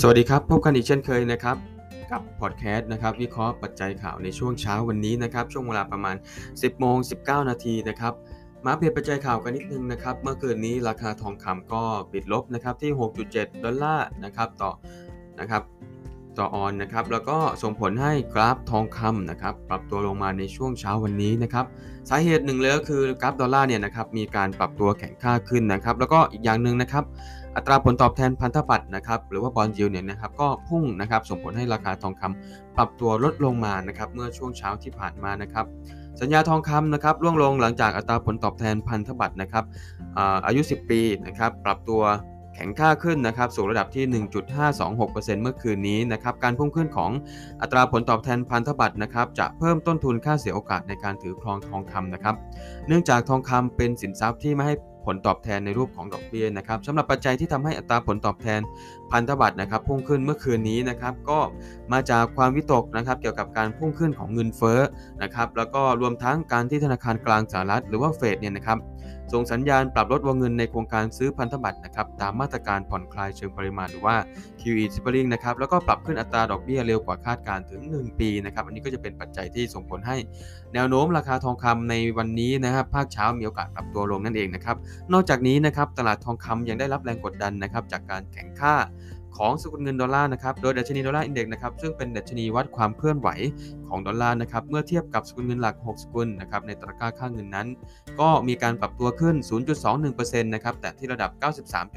สวัสดีครับ พบกันอีกเช่นเคยนะครับ กับพอดแคสต์นะครับ วิเคราะห์ปัจจัยข่าวในช่วงเช้าวันนี้นะครับ ช่วงเวลาประมาณ 10โมง19 นาทีนะครับ มาเปลี่ยนปัจจัยข่าวกันนิดนึงนะครับ เมื่อคืนนี้ราคาทองคำก็ปิดลบนะครับที่ 6.7 ดอลลาร์นะครับต่อนะครับ ต่อออนนะครับแล้วก็ส่งผลให้กราฟทองคำนะครับปรับตัวลงมาในช่วงเช้าวันนี้นะครับสาเหตุหนึ่งเลยก็คือกราฟดอลลาร์เนี่ยนะครับมีการปรับตัวแข็งค่าขึ้นนะครับแล้วก็อีกอย่างหนึ่งนะครับอัตราผลตอบแทนพันธบัตรนะครับหรือว่าบอลยิวเนี่ยนะครับก็พุ่งนะครับส่งผลให้ราคาทองคำปรับตัวลดลงมานะครับเมื่อช่วงเช้าที่ผ่านมานะครับสัญญาทองคำนะครับร่วงลงหลังจากอัตราผลตอบแทนพันธบัตรนะครับอายุ 10 ปีนะครับปรับตัว แข็งค่าขึ้นนะครับสู่ระดับที่ 1.526%เมื่อคืนนี้นะครับการพุ่งขึ้นของอัตราผลตอบแทนพันธบัตรนะครับจะเพิ่มต้นทุนค่าเสียโอกาสในการถือครองทองคำนะครับเนื่องจากทองคำเป็นสินทรัพย์ที่ไม่ให้ ผลตอบแทนในรูปของดอกเบี้ยนะครับสำหรับปัจจัยที่ทำให้อัตราผลตอบแทนพันธบัตรนะครับพุ่งขึ้นเมื่อคืนนี้นะครับก็มาจากความวิตกนะครับเกี่ยวกับการพุ่งขึ้นของเงินเฟ้อนะครับแล้วก็รวมทั้งการที่ธนาคารกลางสหรัฐหรือว่าเฟดเนี่ยนะครับส่งสัญญาณปรับลดวงเงินในโครงการซื้อพันธบัตรนะครับตามมาตรการผ่อนคลายเชิงปริมาณหรือว่า QE tapering นะครับแล้วก็ปรับขึ้นอัตราดอกเบี้ยเร็วกว่าคาดการถึง 1 ปีนะครับอันนี้ก็จะเป็นปัจจัยที่ส่งผลให้แนวโน้มราคาทองคำในวันนี้นะครับภาคเช้ามีโอกาสปรับตัวลงนั่นเองนะครับนอกจากนี้นะครับตลาดทองคำยังได้รับแรงกดดันนะครับจากการแข็งค่าของสกุลเงินดอลลาร์นะครับ โดยดัชนี Dollar Index นะครับ ซึ่งเป็นดัชนีวัดความเคลื่อนไหวของดอลลาร์นะครับ เมื่อเทียบกับสกุลเงินหลัก 6 สกุลนะครับ ในตะกร้าเงินนั้น ก็มีการปรับตัวขึ้น 0.21%นะครับ แต่ที่ระดับ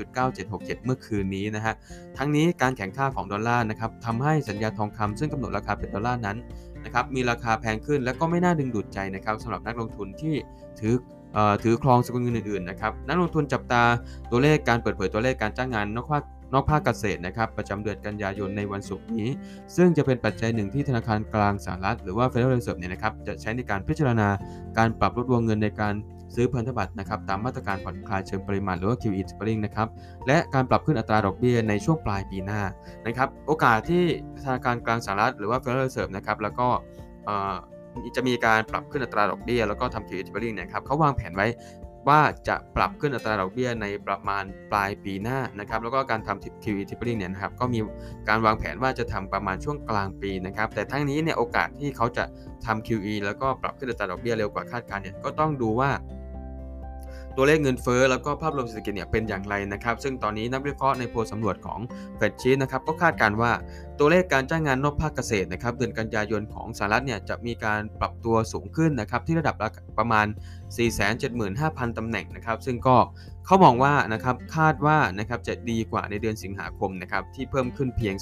93.9767 เมื่อคืนนี้นะฮะ ทั้งนี้การแข็งค่าของดอลลาร์นะครับทำให้สัญญาทองคำซึ่งกำหนดราคาเป็นดอลลาร์นั้นนะครับ มีราคาแพงขึ้นและก็ไม่น่าดึงดูดใจนะครับสำหรับนักลงทุนที่ถือ ถือครองสกุลเงินอื่นๆนะครับนักลงทุนจับตาตัวเลขการเปิดเผยตัวเลขการจ้างงานนอกภาคนอกภาคเกษตรนะครับประจำเดือนกันยายนในวันศุกร์นี้ ซึ่งจะเป็นปัจจัยหนึ่งที่ธนาคารกลางสหรัฐหรือว่า Federal Reserve เนี่ยนะครับจะใช้ในการพิจารณาการปรับลดวงเงินในการซื้อพันธบัตรนะครับตามมาตรการผ่อนคลายเชิงปริมาณหรือว่า QE tapering นะครับและการปรับขึ้นอัตราดอกเบี้ยในช่วงปลายปีหน้านะครับโอกาสที่ธนาคารกลางสหรัฐหรือว่า Federal Reserve นะครับแล้วก็ จะมีการปรับขึ้นอัตราดอกเบี้ยแล้วก็ทำ QE tapering นะครับเขาวางแผนไว้ว่าจะปรับขึ้นอัตราดอกเบี้ยในประมาณปลายปีหน้านะครับแล้วก็การทำ QE tapering เนี่ยนะครับก็มีการวางแผนว่าจะทำประมาณช่วงกลางปีนะครับแต่ทั้งนี้เนี่ยโอกาสที่เขาจะทำ QE แล้วก็ปรับขึ้นอัตราดอกเบี้ยเร็วกว่าคาดการณ์เนี่ยก็ต้องดูว่าตัวเลขเงินเฟ้อแล้วก็ภาพรวมเศรษฐกิจเนี่ยเป็นอย่างไรนะครับ ซึ่งตอนนี้นักวิเคราะห์ในโพลสำรวจของเฟดชีนะครับก็คาดการว่า ตัวเลขการจ้างงานนอกภาคเกษตรนะครับเดือนกันยายนของสหรัฐเนี่ยจะมีการปรับตัวสูงขึ้นนะครับที่ระดับประมาณ 475,000 ตำแหน่งนะครับ ซึ่งก็เขามองว่านะครับคาดว่านะครับจะดีกว่าในเดือนสิงหาคมนะครับที่เพิ่มขึ้นเพียง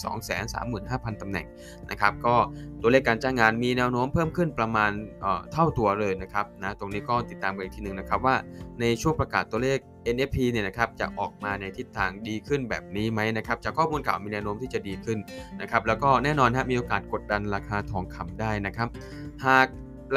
235,000 ตำแหน่งนะครับก็ตัวเลขการจ้างงานมีแนวโน้มเพิ่มขึ้นประมาณเท่าตัวเลยนะครับนะตรงนี้ก็ติดตามกันอีกทีหนึ่งนะครับว่าในช่วงประกาศตัวเลข NFP เนี่ยนะครับจะออกมาในทิศทางดีขึ้นแบบนี้ไหมนะครับจากข้อมูลข่าวมีแนวโน้มที่จะดีขึ้นนะครับแล้วก็แน่นอนฮะมีโอกาสกดดันราคาทองคำได้นะครับ หาก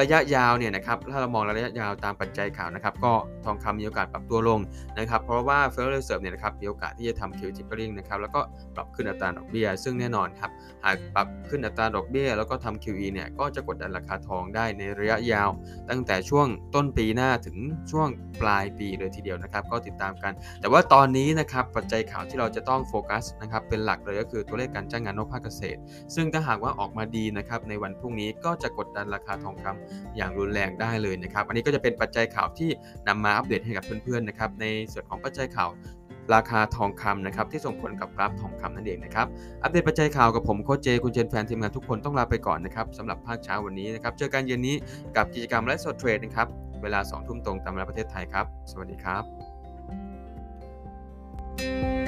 ระยะยาวเนี่ยนะครับถ้าเรามองระยะยาวตามปัจจัยข่าวนะครับก็ทองคำมีโอกาสปรับตัวลงนะครับเพราะว่า Federal Reserve เนี่ยนะครับมีโอกาสที่จะทำ QE tapering นะครับแล้วก็ปรับขึ้นอัตราดอกเบี้ย ซึ่งแน่นอนครับหากปรับขึ้นอัตราดอกเบี้ย แล้วก็ทำ QE เนี่ยก็จะกดดันราคาทองได้ในระยะยาว ตั้งแต่ช่วงต้นปีหน้าถึงช่วงปลายปีเลยทีเดียวนะครับก็ติดตามกัน แต่ว่าตอนนี้นะครับปัจจัยข่าวที่เราจะต้องโฟกัสนะครับเป็นหลักเลยก็คือตัวเลขการจ้างงานนอกภาคเกษตร ซึ่งถ้าหากว่าออกมาดีนะครับในวันพรุ่งนี้ก็จะกดดันราคาทองคำอย่างรุนแรงได้เลยนะครับ อันนี้ก็จะเป็นปัจจัยข่าวที่นำมาอัปเดตให้กับเพื่อนๆนะครับ ในส่วนของปัจจัยข่าวราคาทองคำนะครับที่ส่งผลกับกราฟทองคำนั่นเองนะครับอัปเดตปัจจัยข่าวกับผมโค้ชเจคุณเจนแฟนทีมงานทุกคนต้องลาไปก่อนนะครับสำหรับภาคเช้าวันนี้นะครับเจอกันเย็นนี้กับกิจกรรมไลฟ์สดเทรดนะครับเวลา2ทุ่มตรงตามเวลาประเทศไทยครับ สวัสดีครับ